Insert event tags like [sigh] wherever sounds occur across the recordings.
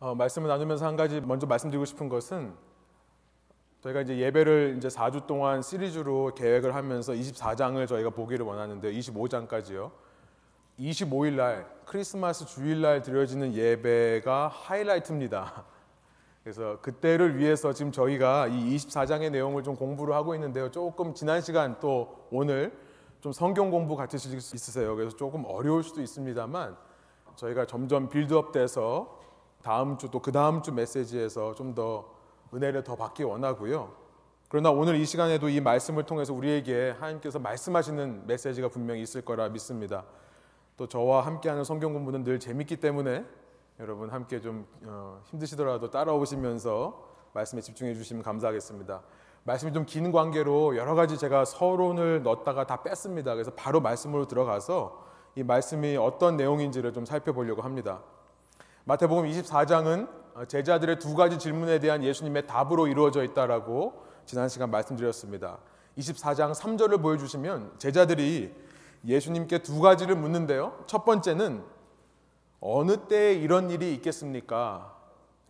어, 말씀을 나누면서 한 가지 먼저 말씀드리고 싶은 것은 저희가 이제 예배를 이제 4주 동안 시리즈로 계획을 하면서 24장을 저희가 보기를 원하는데 25장까지요. 25일 날 크리스마스 주일 날 드려지는 예배가 하이라이트입니다. [laughs] 그래서 그때를 위해서 지금 저희가 이 24장의 내용을 좀 공부를 하고 있는데요. 조금 지난 시간 또 오늘 좀 성경 공부 같으실 수 있으세요. 그래서 조금 어려울 수도 있습니다만 저희가 점점 빌드업돼서 다음 주 또 그 다음 주 메시지에서 좀 더 은혜를 더 받기 원하고요. 그러나 오늘 이 시간에도 이 말씀을 통해서 우리에게 하나님께서 말씀하시는 메시지가 분명히 있을 거라 믿습니다. 또 저와 함께하는 성경 공부는 늘 재밌기 때문에 여러분 함께 좀 어, 힘드시더라도 따라오시면서 말씀에 집중해 주시면 감사하겠습니다. 말씀이 좀 긴 관계로 여러 가지 제가 서론을 넣었다가 다 뺐습니다. 그래서 바로 말씀으로 들어가서 이 말씀이 어떤 내용인지를 좀 살펴보려고 합니다. 마태복음 24장은 제자들의 두 가지 질문에 대한 예수님의 답으로 이루어져 있다라고 지난 시간 말씀드렸습니다. 24장 3절을 보여주시면 제자들이 예수님께 두 가지를 묻는데요. 첫 번째는 어느 때에 이런 일이 있겠습니까?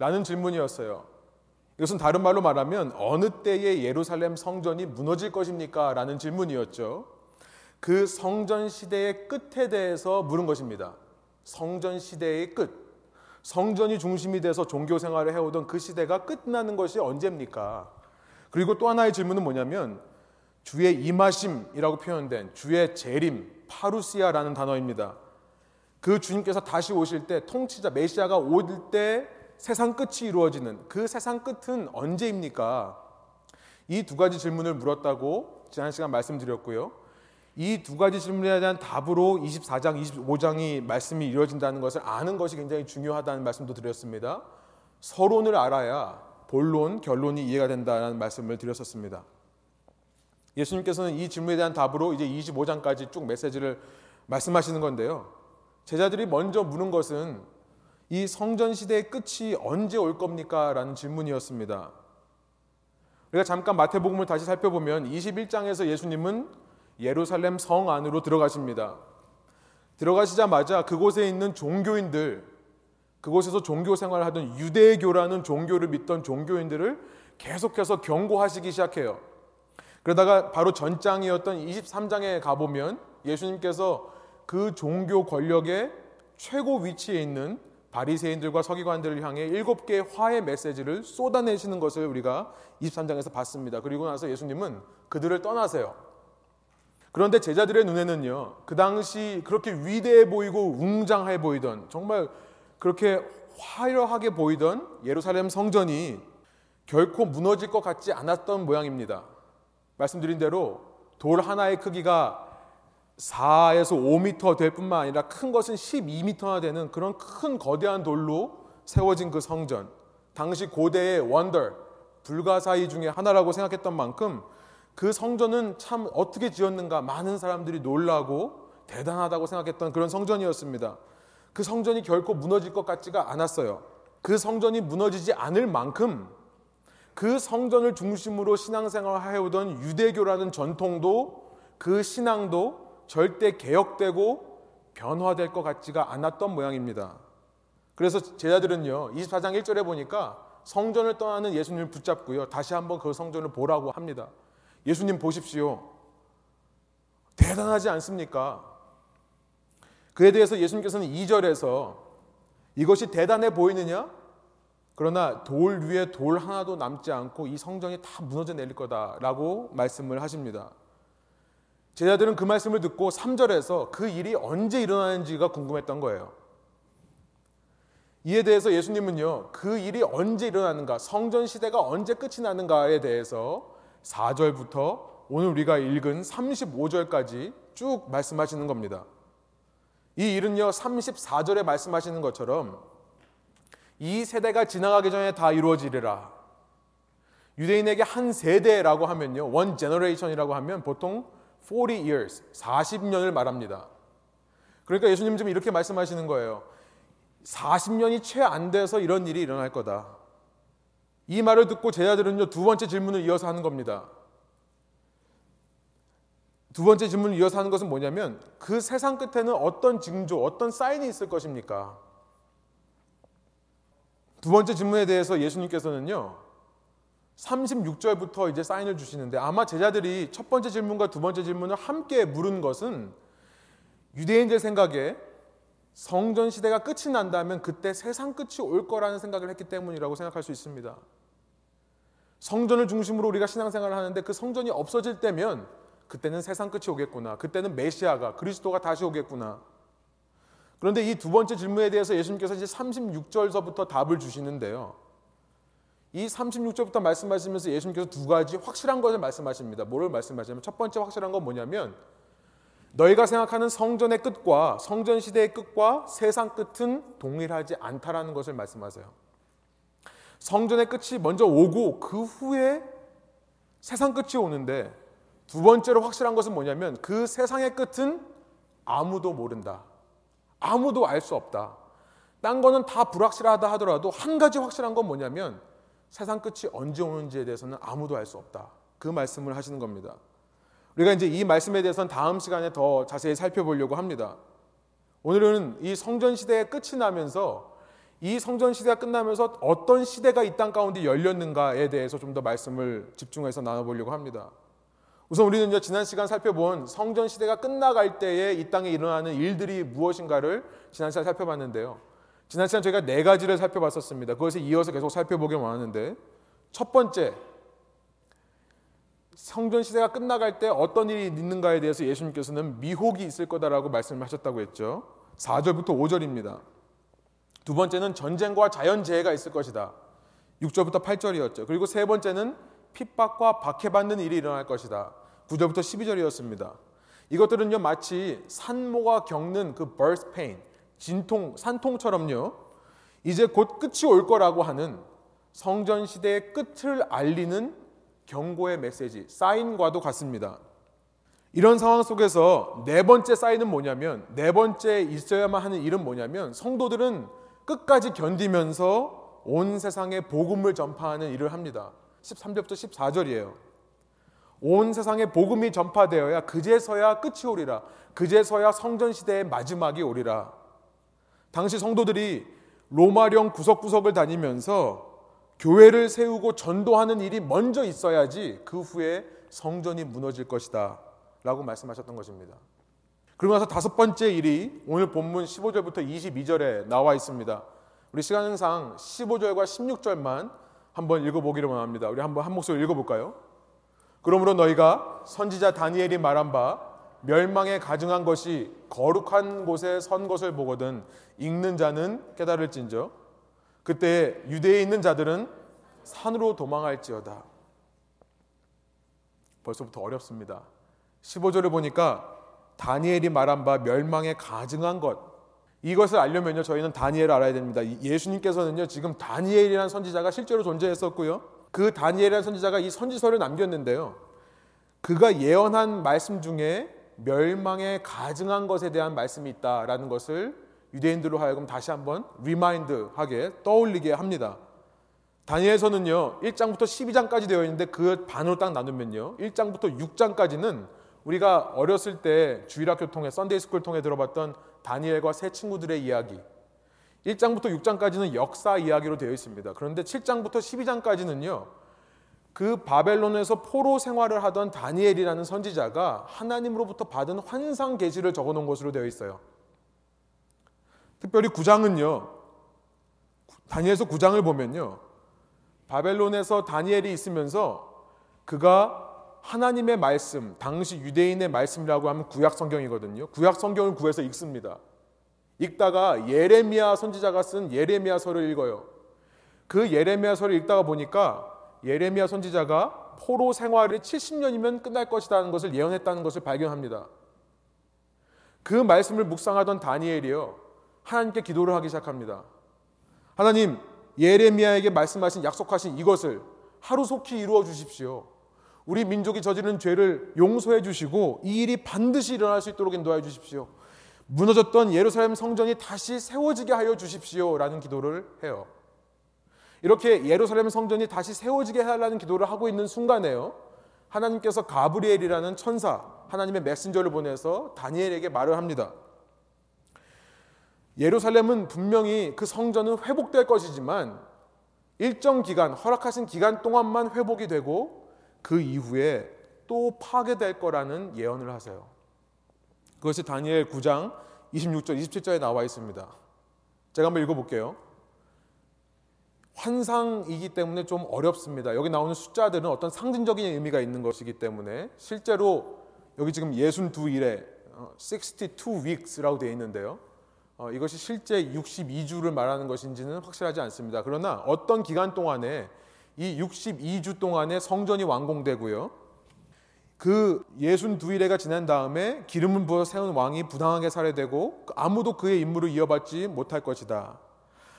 라는 질문이었어요. 이것은 다른 말로 말하면 어느 때에 예루살렘 성전이 무너질 것입니까? 라는 질문이었죠. 그 성전 시대의 끝에 대해서 물은 것입니다. 성전 시대의 끝. 성전이 중심이 돼서 종교 생활을 해오던 그 시대가 끝나는 것이 언제입니까? 그리고 또 하나의 질문은 뭐냐면 주의 임하심이라고 표현된 주의 재림, 파루시아라는 단어입니다. 그 주님께서 다시 오실 때 통치자 메시아가 올때 세상 끝이 이루어지는 그 세상 끝은 언제입니까? 이 두 가지 질문을 물었다고 지난 시간 말씀드렸고요. 이 두 가지 질문에 대한 답으로 24장, 25장이 말씀이 이루어진다는 것을 아는 것이 굉장히 중요하다는 말씀도 드렸습니다. 서론을 알아야 본론, 결론이 이해가 된다는 말씀을 드렸었습니다. 예수님께서는 이 질문에 대한 답으로 이제 25장까지 쭉 메시지를 말씀하시는 건데요. 제자들이 먼저 묻는 것은 이 성전 시대의 끝이 언제 올 겁니까? 라는 질문이었습니다. 우리가 잠깐 마태복음을 다시 살펴보면 21장에서 예수님은 예루살렘 성 안으로 들어가십니다. 들어가시자마자 그곳에 있는 종교인들, 그곳에서 종교 생활을 하던 유대교라는 종교를 믿던 종교인들을 계속해서 경고하시기 시작해요. 그러다가 바로 전장이었던 23장에 가보면 예수님께서 그 종교 권력의 최고 위치에 있는 바리새인들과 서기관들을 향해 일곱 개의 화해 메시지를 쏟아내시는 것을 우리가 23장에서 봤습니다. 그리고 나서 예수님은 그들을 떠나세요. 그런데 제자들의 눈에는요, 그 당시 그렇게 위대해 보이고 웅장해 보이던 정말 그렇게 화려하게 보이던 예루살렘 성전이 결코 무너질 것 같지 않았던 모양입니다. 말씀드린 대로 돌 하나의 크기가 4에서 5m 될 뿐만 아니라 큰 것은 12m나 되는 그런 큰 거대한 돌로 세워진 그 성전. 당시 고대의 원더, 불가사의 중에 하나라고 생각했던 만큼 그 성전은 참 어떻게 지었는가 많은 사람들이 놀라고 대단하다고 생각했던 그런 성전이었습니다. 그 성전이 결코 무너질 것 같지가 않았어요. 그 성전이 무너지지 않을 만큼 그 성전을 중심으로 신앙생활을 해오던 유대교라는 전통도 그 신앙도 절대 개혁되고 변화될 것 같지가 않았던 모양입니다. 그래서 제자들은요, 24장 1절에 보니까 성전을 떠나는 예수님을 붙잡고요, 다시 한번 그 성전을 보라고 합니다. 예수님 보십시오. 대단하지 않습니까? 그에 대해서 예수님께서는 2절에서 이것이 대단해 보이느냐? 그러나 돌 위에 돌 하나도 남지 않고 이 성전이 다 무너져 내릴 거다라고 말씀을 하십니다. 제자들은 그 말씀을 듣고 3절에서 그 일이 언제 일어나는지가 궁금했던 거예요. 이에 대해서 예수님은요, 그 일이 언제 일어나는가, 성전 시대가 언제 끝이 나는가에 대해서 4절부터 오늘 우리가 읽은 35절까지 쭉 말씀하시는 겁니다. 이 일은요, 34절에 말씀하시는 것처럼 이 세대가 지나가기 전에 다 이루어지리라. 유대인에게 한 세대라고 하면요, one generation이라고 하면 보통 40 years, 40년을 말합니다. 그러니까 예수님 좀 이렇게 말씀하시는 거예요. 40년이 채 안 돼서 이런 일이 일어날 거다. 이 말을 듣고 제자들은요, 두 번째 질문을 이어서 하는 겁니다. 두 번째 질문을 이어서 하는 것은 뭐냐면, 그 세상 끝에는 어떤 징조, 어떤 사인이 있을 것입니까? 두 번째 질문에 대해서 예수님께서는요. 36절부터 이제 사인을 주시는데 아마 제자들이 첫 번째 질문과 두 번째 질문을 함께 물은 것은 유대인들 생각에 성전 시대가 끝이 난다면 그때 세상 끝이 올 거라는 생각을 했기 때문이라고 생각할 수 있습니다. 성전을 중심으로 우리가 신앙생활을 하는데 그 성전이 없어질 때면 그때는 세상 끝이 오겠구나. 그때는 메시아가 그리스도가 다시 오겠구나. 그런데 이 두 번째 질문에 대해서 예수님께서 이제 36절서부터 답을 주시는데요. 이 36절부터 말씀하시면서 예수님께서 두 가지 확실한 것을 말씀하십니다. 뭐를 말씀하시냐면 첫 번째 확실한 건 뭐냐면 너희가 생각하는 성전의 끝과 성전 시대의 끝과 세상 끝은 동일하지 않다라는 것을 말씀하세요. 성전의 끝이 먼저 오고 그 후에 세상 끝이 오는데 두 번째로 확실한 것은 뭐냐면 그 세상의 끝은 아무도 모른다. 아무도 알 수 없다. 딴 거는 다 불확실하다 하더라도 한 가지 확실한 건 뭐냐면 세상 끝이 언제 오는지에 대해서는 아무도 알 수 없다. 그 말씀을 하시는 겁니다. 우리가 이제 이 말씀에 대해서는 다음 시간에 더 자세히 살펴보려고 합니다. 오늘은 이 성전 시대의 끝이 나면서 이 성전 시대가 끝나면서 어떤 시대가 이 땅 가운데 열렸는가에 대해서 좀 더 말씀을 집중해서 나눠보려고 합니다. 우선 우리는 지난 시간 살펴본 성전 시대가 끝나갈 때에 이 땅에 일어나는 일들이 무엇인가를 지난 시간 살펴봤는데요. 지난 시간 저희가 네 가지를 살펴봤었습니다. 그것을 이어서 계속 살펴보기 원하는데 첫 번째 성전 시대가 끝나갈 때 어떤 일이 있는가에 대해서 예수님께서는 미혹이 있을 거다라고 말씀하셨다고 했죠. 4절부터 5절입니다. 두 번째는 전쟁과 자연재해가 있을 것이다. 6절부터 8절이었죠. 그리고 세 번째는 핍박과 박해받는 일이 일어날 것이다. 9절부터 12절이었습니다. 이것들은요 마치 산모가 겪는 그 birth pain, 진통, 산통처럼요 이제 곧 끝이 올 거라고 하는 성전 시대의 끝을 알리는 경고의 메시지, 사인과도 같습니다. 이런 상황 속에서 네 번째 사인은 뭐냐면 네 번째 있어야만 하는 일은 뭐냐면 성도들은 끝까지 견디면서 온 세상에 복음을 전파하는 일을 합니다. 13절부터 14절이에요. 온 세상에 복음이 전파되어야 그제서야 끝이 오리라. 그제서야 성전 시대의 마지막이 오리라. 당시 성도들이 로마령 구석구석을 다니면서 교회를 세우고 전도하는 일이 먼저 있어야지 그 후에 성전이 무너질 것이다. 라고 말씀하셨던 것입니다. 그러고 나서 다섯 번째 일이 오늘 본문 15절부터 22절에 나와 있습니다. 우리 시간상 15절과 16절만 한번 읽어보기를 원합니다. 우리 한번 한 목소리 읽어볼까요? 그러므로 너희가 선지자 다니엘이 말한 바 멸망에 가증한 것이 거룩한 곳에 선 것을 보거든 읽는 자는 깨달을진저 그때 유대에 있는 자들은 산으로 도망할지어다. 벌써부터 어렵습니다. 15절을 보니까 다니엘이 말한 바 멸망에 가증한 것 이것을 알려면요 저희는 다니엘을 알아야 됩니다. 예수님께서는요 지금 다니엘이라는 선지자가 실제로 존재했었고요. 그 다니엘이라는 선지자가 이 선지서를 남겼는데요. 그가 예언한 말씀 중에 멸망의 가증한 것에 대한 말씀이 있다라는 것을 유대인들로 하여금 다시 한번 remind하게 떠올리게 합니다. 다니엘서는요 1장부터 12장까지 되어 있는데 그 반으로 딱 나누면요 1장부터 6장까지는 우리가 어렸을 때 주일학교 통해 Sunday school 통해 들어봤던 다니엘과 세 친구들의 이야기 1장부터 6장까지는 역사 이야기로 되어 있습니다. 그런데 7장부터 12장까지는요 그 바벨론에서 포로 생활을 하던 다니엘이라는 선지자가 하나님으로부터 받은 환상 계시를 적어 놓은 것으로 되어 있어요. 특별히 9장은요. 다니엘서 9장을 보면요. 바벨론에서 다니엘이 있으면서 그가 하나님의 말씀, 당시 유대인의 말씀이라고 하면 구약 성경이거든요. 구약 성경을 구해서 읽습니다. 읽다가 예레미야 선지자가 쓴 예레미야서를 읽어요. 그 예레미야서를 읽다가 보니까 예레미야 선지자가 포로 생활이 70년이면 끝날 것이라는 것을 예언했다는 것을 발견합니다. 그 말씀을 묵상하던 다니엘이요. 하나님께 기도를 하기 시작합니다. 하나님, 예레미야에게 말씀하신 약속하신 이것을 하루속히 이루어 주십시오. 우리 민족이 저지른 죄를 용서해 주시고 이 일이 반드시 일어날 수 있도록 인도하여 주십시오. 무너졌던 예루살렘 성전이 다시 세워지게 하여 주십시오라는 기도를 해요. 이렇게 예루살렘 성전이 다시 세워지게 하라는 기도를 하고 있는 순간에요. 하나님께서 가브리엘이라는 천사, 하나님의 메신저를 보내서 다니엘에게 말을 합니다. 예루살렘은 분명히 그 성전은 회복될 것이지만 일정 기간, 허락하신 기간 동안만 회복이 되고 그 이후에 또 파괴될 거라는 예언을 하세요. 그것이 다니엘 9장 26절, 27절에 나와 있습니다. 제가 한번 읽어볼게요. 환상이기 때문에 좀 어렵습니다. 여기 나오는 숫자들은 어떤 상징적인 의미가 있는 것이기 때문에 실제로 여기 지금 62일에 62 weeks라고 되어 있는데요. 어, 이것이 실제 62주를 말하는 것인지는 확실하지 않습니다. 그러나 어떤 기간 동안에 이 62주 동안에 성전이 완공되고요. 그 62일에가 지난 다음에 기름을 부어 세운 왕이 부당하게 살해되고 아무도 그의 임무를 이어받지 못할 것이다.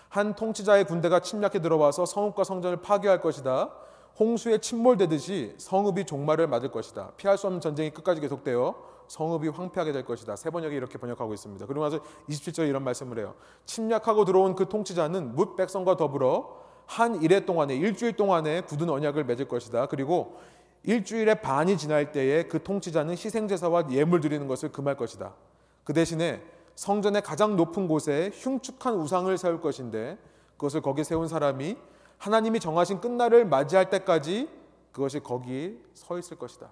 한 통치자의 군대가 침략해 들어와서 성읍과 성전을 파괴할 것이다. 홍수에 침몰되듯이 성읍이 종말을 맞을 것이다. 피할 수 없는 전쟁이 끝까지 계속되어 성읍이 황폐하게 될 것이다. 세 번역이 이렇게 번역하고 있습니다. 그리고 나서 27절에 이런 말씀을 해요. 침략하고 들어온 그 통치자는 뭇 백성과 더불어 한 일해 동안에 일주일 동안에 굳은 언약을 맺을 것이다. 그리고 일주일의 반이 지날 때에 그 통치자는 희생 제사와 예물 드리는 것을 금할 것이다. 그 대신에 성전의 가장 높은 곳에 흉측한 우상을 세울 것인데 그것을 거기 세운 사람이 하나님이 정하신 끝날을 맞이할 때까지 그것이 거기 서 있을 것이다.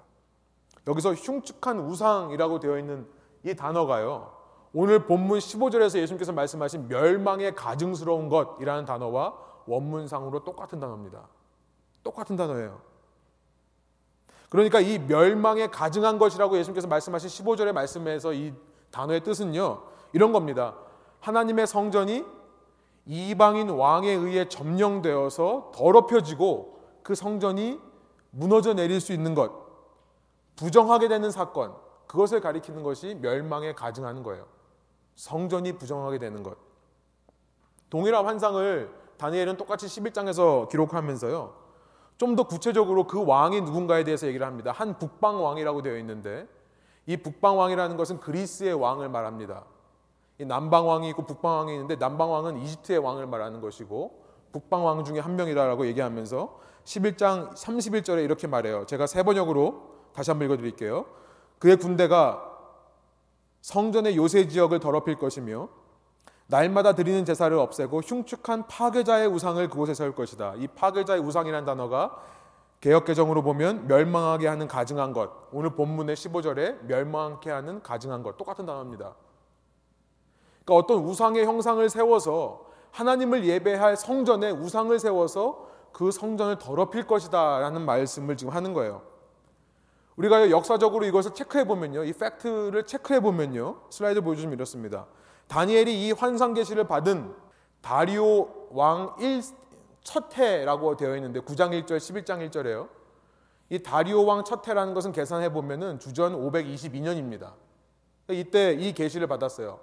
여기서 흉측한 우상이라고 되어 있는 이 단어가요. 오늘 본문 15절에서 예수님께서 말씀하신 멸망의 가증스러운 것이라는 단어와 원문상으로 똑같은 단어입니다. 똑같은 단어예요. 그러니까 이 멸망에 가증한 것이라고 예수님께서 말씀하신 15절의 말씀에서 이 단어의 뜻은요. 이런 겁니다. 하나님의 성전이 이방인 왕에 의해 점령되어서 더럽혀지고 그 성전이 무너져 내릴 수 있는 것, 부정하게 되는 사건, 그것을 가리키는 것이 멸망에 가증하는 거예요. 성전이 부정하게 되는 것. 동일한 환상을 다니엘은 똑같이 11장에서 기록하면서요. 좀 더 구체적으로 그 왕이 누군가에 대해서 얘기를 합니다. 한 북방 왕이라고 되어 있는데 이 북방 왕이라는 것은 그리스의 왕을 말합니다. 이 남방 왕이 있고 북방 왕이 있는데 남방 왕은 이집트의 왕을 말하는 것이고 북방 왕 중에 한 명이다라고 얘기하면서 11장 31절에 이렇게 말해요. 제가 세 번역으로 다시 한번 읽어 드릴게요. 그의 군대가 성전의 요새 지역을 더럽힐 것이며 날마다 드리는 제사를 없애고 흉측한 파괴자의 우상을 그곳에 세울 것이다. 이 파괴자의 우상이라는 단어가 개혁 개정으로 보면 멸망하게 하는 가증한 것. 오늘 본문의 15절에 멸망케 하는 가증한 것 똑같은 단어입니다. 그러니까 어떤 우상의 형상을 세워서 하나님을 예배할 성전에 우상을 세워서 그 성전을 더럽힐 것이다 라는 말씀을 지금 하는 거예요. 우리가 역사적으로 이것을 체크해 보면요. 이 팩트를 체크해 보면요. 슬라이드 보여주시면 이렇습니다. 다니엘이 이 환상 계시를 받은 다리오 왕 1, 첫 해라고 되어 있는데 9장 1절 11장 1절에요. 이 다리오 왕 첫 해라는 것은 계산해 보면은 주전 522년입니다. 이때 이 계시를 받았어요.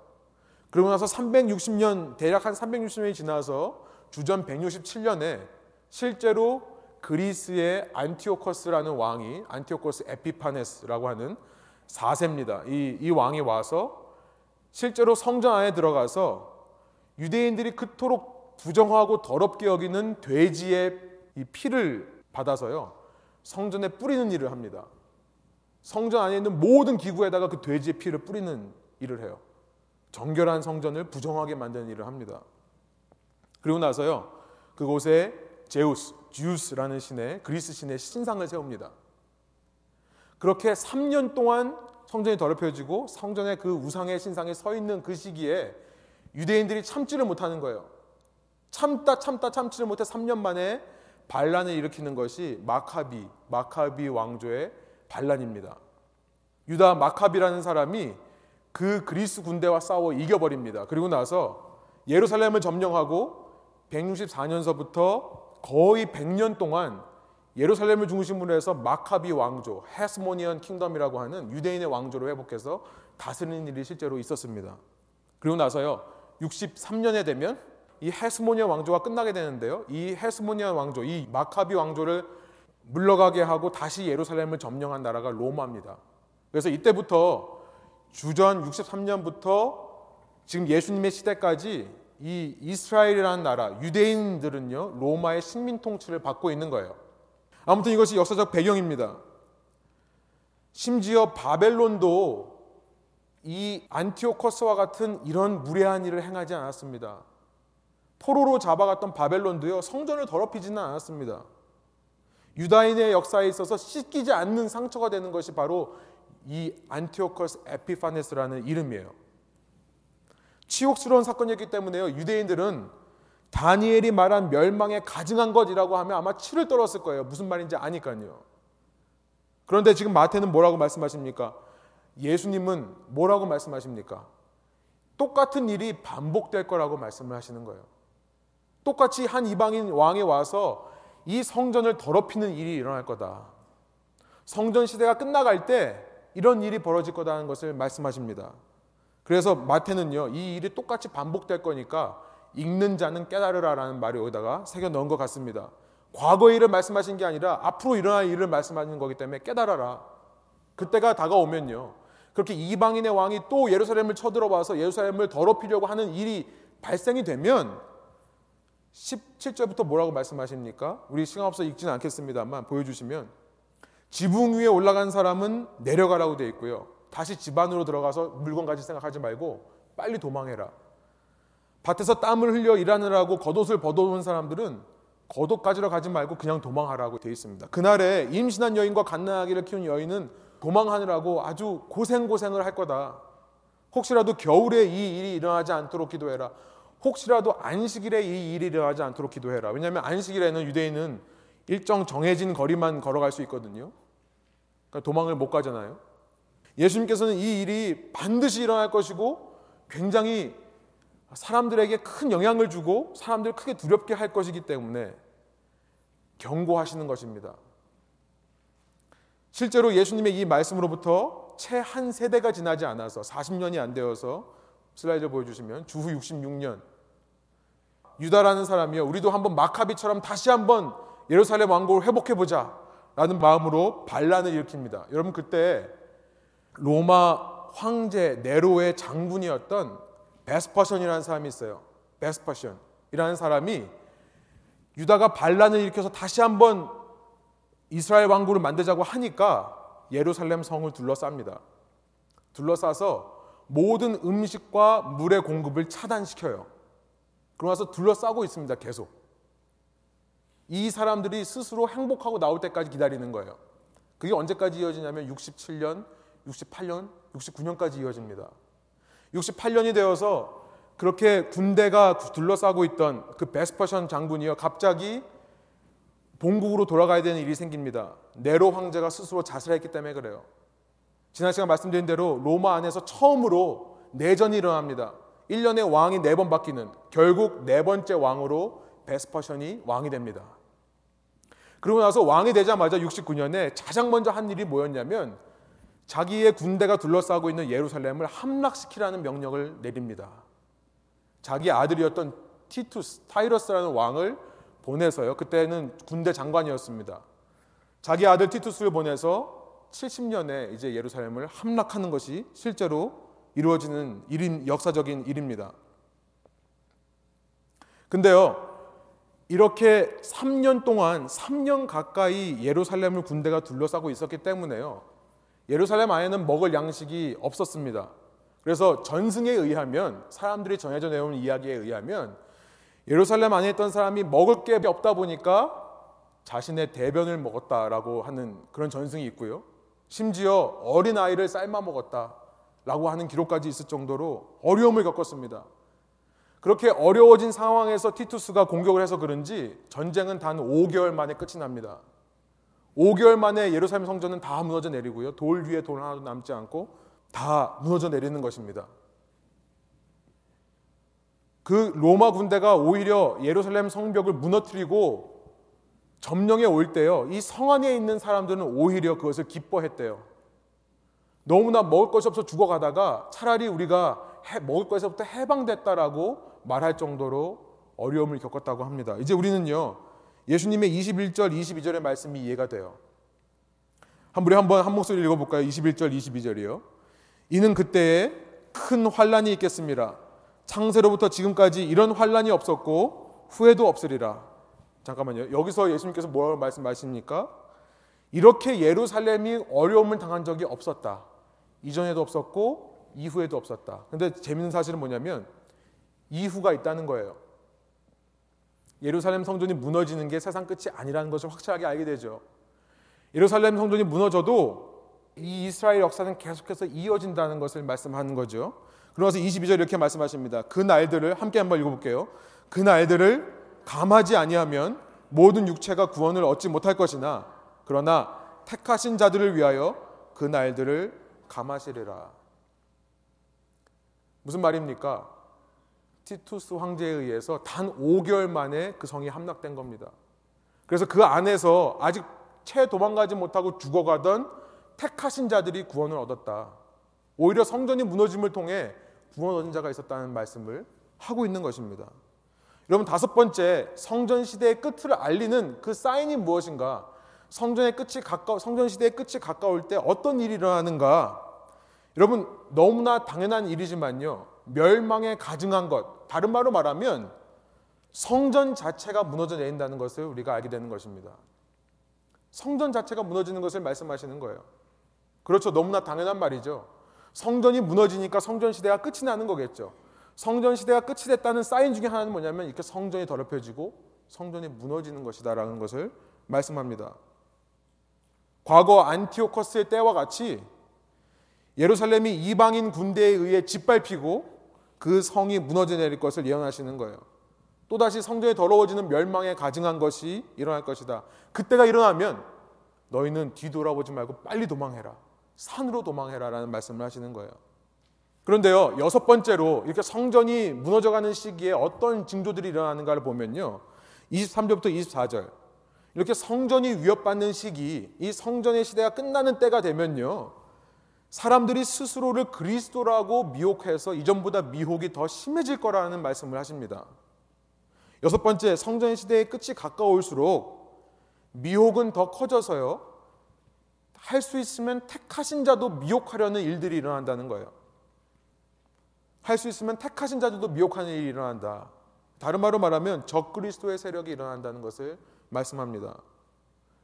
그러고 나서 360년 대략 한 360년이 지나서 주전 167년에 실제로 그리스의 안티오커스라는 왕이 안티오커스 에피파네스라고 하는 4세입니다. 이, 이 왕이 와서 실제로 성전 안에 들어가서 유대인들이 그토록 부정하고 더럽게 여기는 돼지의 이 피를 받아서요 성전에 뿌리는 일을 합니다. 성전 안에 있는 모든 기구에다가 그 돼지의 피를 뿌리는 일을 해요. 정결한 성전을 부정하게 만드는 일을 합니다. 그리고 나서요 그곳에 제우스, 주스라는 신의 그리스 신의 신상을 세웁니다. 그렇게 3년 동안 성전이 더럽혀지고 성전에 그 우상의 신상에 서 있는 그 시기에 유대인들이 참지를 못하는 거예요. 참다 참다 참지를 못해 3년 만에 반란을 일으키는 것이 마카비, 마카비 왕조의 반란입니다. 유다 마카비라는 사람이 그 그리스 군대와 싸워 이겨버립니다. 그리고 나서 예루살렘을 점령하고 164년서부터 거의 100년 동안 예루살렘을 중심으로 해서 마카비 왕조, Hasmonean Kingdom이라고 하는 유대인의 왕조로 회복해서 다스리는 일이 실제로 있었습니다. 그리고 나서요. 63년에 되면 이 Hasmonean 왕조가 끝나게 되는데요. 이 Hasmonean 왕조, 이 마카비 왕조를 물러가게 하고 다시 예루살렘을 점령한 나라가 로마입니다. 그래서 이때부터 주전 63년부터 지금 예수님의 시대까지 이 이스라엘이라는 나라, 유대인들은요, 로마의 식민 통치를 받고 있는 거예요. 아무튼 이것이 역사적 배경입니다. 심지어 바벨론도 이 안티오커스와 같은 이런 무례한 일을 행하지 않았습니다. 포로로 잡아갔던 바벨론도요 성전을 더럽히지는 않았습니다. 유다인의 역사에 있어서 씻기지 않는 상처가 되는 것이 바로 이 안티오커스 에피파네스라는 이름이에요. 치욕스러운 사건이었기 때문에요. 유대인들은 다니엘이 말한 멸망에 가증한 것이라고 하면 아마 치를 떨었을 거예요. 무슨 말인지 아니까요. 그런데 지금 마태는 뭐라고 말씀하십니까? 예수님은 뭐라고 말씀하십니까? 똑같은 일이 반복될 거라고 말씀을 하시는 거예요. 똑같이 한 이방인 왕이 와서 이 성전을 더럽히는 일이 일어날 거다. 성전 시대가 끝나갈 때 이런 일이 벌어질 거다는 것을 말씀하십니다. 그래서 마태는요, 이 일이 똑같이 반복될 거니까 읽는 자는 깨달으라라는 말을 여기다가 새겨 넣은 것 같습니다. 과거의 일을 말씀하신 게 아니라 앞으로 일어날 일을 말씀하는 거기 때문에 깨달아라. 그때가 다가오면요. 그렇게 이방인의 왕이 또 예루살렘을 쳐들어와서 예루살렘을 더럽히려고 하는 일이 발생이 되면 17절부터 뭐라고 말씀하십니까? 우리 시간 없어 읽지는 않겠습니다만 보여주시면 지붕 위에 올라간 사람은 내려가라고 되어 있고요. 다시 집 안으로 들어가서 물건 가질 생각하지 말고 빨리 도망해라. 밭에서 땀을 흘려 일하느라고 겉옷을 벗어온 사람들은 겉옷 가지러 가지 말고 그냥 도망하라고 되어 있습니다. 그날에 임신한 여인과 갓나아기를 키운 여인은 도망하느라고 아주 고생고생을 할 거다. 혹시라도 겨울에 이 일이 일어나지 않도록 기도해라. 혹시라도 안식일에 이 일이 일어나지 않도록 기도해라. 왜냐하면 안식일에는 유대인은 일정 정해진 거리만 걸어갈 수 있거든요. 그러니까 도망을 못 가잖아요. 예수님께서는 이 일이 반드시 일어날 것이고 굉장히 사람들에게 큰 영향을 주고 사람들을 크게 두렵게 할 것이기 때문에 경고하시는 것입니다. 실제로 예수님의 이 말씀으로부터 채 한 세대가 지나지 않아서 40년이 안 되어서 슬라이드 보여주시면 주후 66년 유다라는 사람이요 우리도 한번 마카비처럼 다시 한번 예루살렘 왕국을 회복해 보자 라는 마음으로 반란을 일으킵니다. 여러분 그때 로마 황제 네로의 장군이었던 베스퍼션이라는 사람이 있어요. 베스퍼션이라는 사람이 유다가 반란을 일으켜서 다시 한번 이스라엘 왕국을 만들자고 하니까 예루살렘 성을 둘러쌉니다. 둘러싸서 모든 음식과 물의 공급을 차단시켜요. 그러면서 둘러싸고 있습니다. 계속. 이 사람들이 스스로 행복하고 나올 때까지 기다리는 거예요. 그게 언제까지 이어지냐면 67년, 68년, 69년까지 이어집니다. 68년이 되어서 그렇게 군대가 둘러싸고 있던 그 베스퍼션 장군이요. 갑자기 본국으로 돌아가야 되는 일이 생깁니다. 네로 황제가 스스로 자살했기 때문에 그래요. 지난 시간 말씀드린 대로 로마 안에서 처음으로 내전이 일어납니다. 1년에 왕이 네번 바뀌는 결국 네 번째 왕으로 베스퍼션이 왕이 됩니다. 그러고 나서 왕이 되자마자 69년에 가장 먼저 한 일이 뭐였냐면 자기의 군대가 둘러싸고 있는 예루살렘을 함락시키라는 명령을 내립니다. 자기 아들이었던 티투스, 타이러스라는 왕을 보내서요. 그때는 군대 장관이었습니다. 자기 아들 티투스를 보내서 70년에 이제 예루살렘을 함락하는 것이 실제로 이루어지는 일인 역사적인 일입니다. 근데요. 이렇게 3년 동안 3년 가까이 예루살렘을 군대가 둘러싸고 있었기 때문에요. 예루살렘 안에는 먹을 양식이 없었습니다. 그래서 전승에 의하면 사람들이 전해져 내온 이야기에 의하면 예루살렘 안에 있던 사람이 먹을 게 없다 보니까 자신의 대변을 먹었다라고 하는 그런 전승이 있고요. 심지어 어린 아이를 삶아 먹었다라고 하는 기록까지 있을 정도로 어려움을 겪었습니다. 그렇게 어려워진 상황에서 티투스가 공격을 해서 그런지 전쟁은 단 5개월 만에 끝이 납니다. 5개월 만에 예루살렘 성전은 다 무너져 내리고요. 돌 위에 돌 하나도 남지 않고 다 무너져 내리는 것입니다. 그 로마 군대가 오히려 예루살렘 성벽을 무너뜨리고 점령에 올 때요. 이 성 안에 있는 사람들은 오히려 그것을 기뻐했대요. 너무나 먹을 것이 없어 죽어가다가 차라리 우리가 해, 먹을 것에서부터 해방됐다라고 말할 정도로 어려움을 겪었다고 합니다. 이제 우리는요. 예수님의 21절, 22절의 말씀이 이해가 돼요. 한 우리 한번 한 목소리 읽어볼까요? 21절, 22절이요. 이는 그때에 큰 환란이 있겠습니다. 창세로부터 지금까지 이런 환란이 없었고 후회도 없으리라. 잠깐만요. 여기서 예수님께서 뭐라고 말씀하십니까? 이렇게 예루살렘이 어려움을 당한 적이 없었다. 이전에도 없었고 이후에도 없었다. 근데 재밌는 사실은 뭐냐면 이후가 있다는 거예요. 예루살렘 성전이 무너지는 게 세상 끝이 아니라는 것을 확실하게 알게 되죠. 예루살렘 성전이 무너져도 이 이스라엘 역사는 계속해서 이어진다는 것을 말씀하는 거죠. 그러면서 22절 이렇게 말씀하십니다. 그 날들을 함께 한번 읽어볼게요. 그 날들을 감하지 아니하면 모든 육체가 구원을 얻지 못할 것이나 그러나 택하신 자들을 위하여 그 날들을 감하시리라. 무슨 말입니까? 티투스 황제에 의해서 단 5개월 만에 그 성이 함락된 겁니다. 그래서 그 안에서 아직 채 도망가지 못하고 죽어가던 택하신 자들이 구원을 얻었다. 오히려 성전이 무너짐을 통해 구원 얻은 자가 있었다는 말씀을 하고 있는 것입니다. 여러분 다섯 번째 성전 시대의 끝을 알리는 그 사인이 무엇인가? 성전의 끝이 가까 성전 시대의 끝이 가까울 때 어떤 일이 일어나는가? 여러분 너무나 당연한 일이지만요. 멸망에 가증한 것. 다른 말로 말하면 성전 자체가 무너져 내린다는 것을 우리가 알게 되는 것입니다. 성전 자체가 무너지는 것을 말씀하시는 거예요. 그렇죠. 너무나 당연한 말이죠. 성전이 무너지니까 성전 시대가 끝이 나는 거겠죠. 성전 시대가 끝이 됐다는 사인 중에 하나는 뭐냐면 이렇게 성전이 더럽혀지고 성전이 무너지는 것이다라는 것을 말씀합니다. 과거 안티오커스의 때와 같이 예루살렘이 이방인 군대에 의해 짓밟히고 그 성이 무너져 내릴 것을 예언하시는 거예요. 또다시 성전이 더러워지는 멸망에 가증한 것이 일어날 것이다. 그때가 일어나면 너희는 뒤돌아보지 말고 빨리 도망해라. 산으로 도망해라 라는 말씀을 하시는 거예요. 그런데요, 여섯 번째로 이렇게 성전이 무너져가는 시기에 어떤 징조들이 일어나는가를 보면요. 23절부터 24절. 이렇게 성전이 위협받는 시기, 이 성전의 시대가 끝나는 때가 되면요. 사람들이 스스로를 그리스도라고 미혹해서 이전보다 미혹이 더 심해질 거라는 말씀을 하십니다. 여섯 번째, 성전의 시대의 끝이 가까울수록 미혹은 더 커져서요. 할 수 있으면 택하신 자도 미혹하려는 일들이 일어난다는 거예요. 할 수 있으면 택하신 자들도 미혹하는 일이 일어난다. 다른 말로 말하면 적그리스도의 세력이 일어난다는 것을 말씀합니다.